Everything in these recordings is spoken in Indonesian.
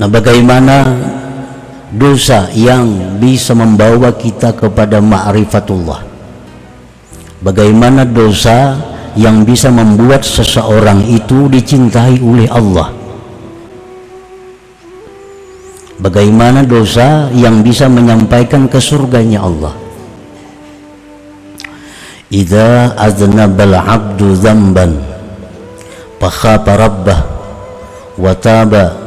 Nah, bagaimana dosa yang bisa membawa kita kepada ma'rifatullah? Bagaimana dosa yang bisa membuat seseorang itu dicintai oleh Allah? Bagaimana dosa yang bisa menyampaikan ke surganya Allah? Idza aznabal 'abdu dzamban fakhafa rabbah wa taba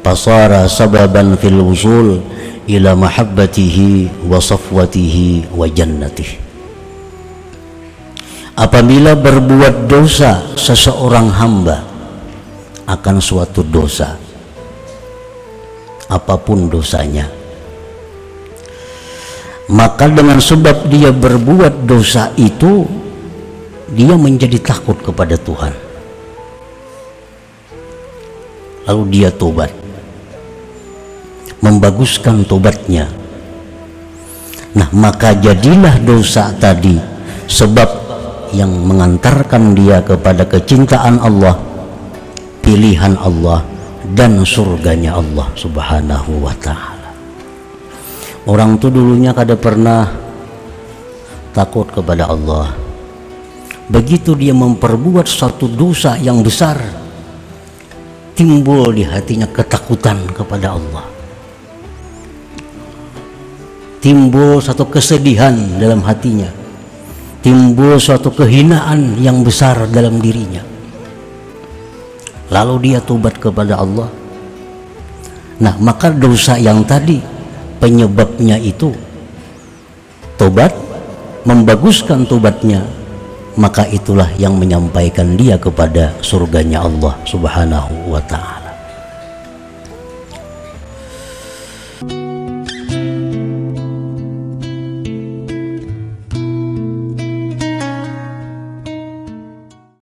fasara sababan fil wusul ila mahabbatihi wa safwatihi wa jannatihi apabila berbuat dosa seseorang hamba akan suatu dosa. Apa pun dosanya. Maka dengan sebab dia berbuat dosa itu dia menjadi takut kepada Tuhan lalu dia tobat. Membaguskan tobatnya. Nah maka jadilah dosa tadi sebab yang mengantarkan dia kepada kecintaan Allah pilihan Allah dan surganya Allah subhanahu wa ta'ala. Orang tuh dulunya kada pernah takut kepada Allah. Begitu dia memperbuat satu dosa yang besar timbul di hatinya ketakutan kepada Allah. Timbul satu kesedihan dalam hatinya. Timbul suatu kehinaan yang besar dalam dirinya. Lalu dia tobat kepada Allah. Nah maka dosa yang tadi penyebabnya itu tobat membaguskan tobatnya maka itulah yang menyampaikan dia kepada surganya Allah Subhanahu wa taala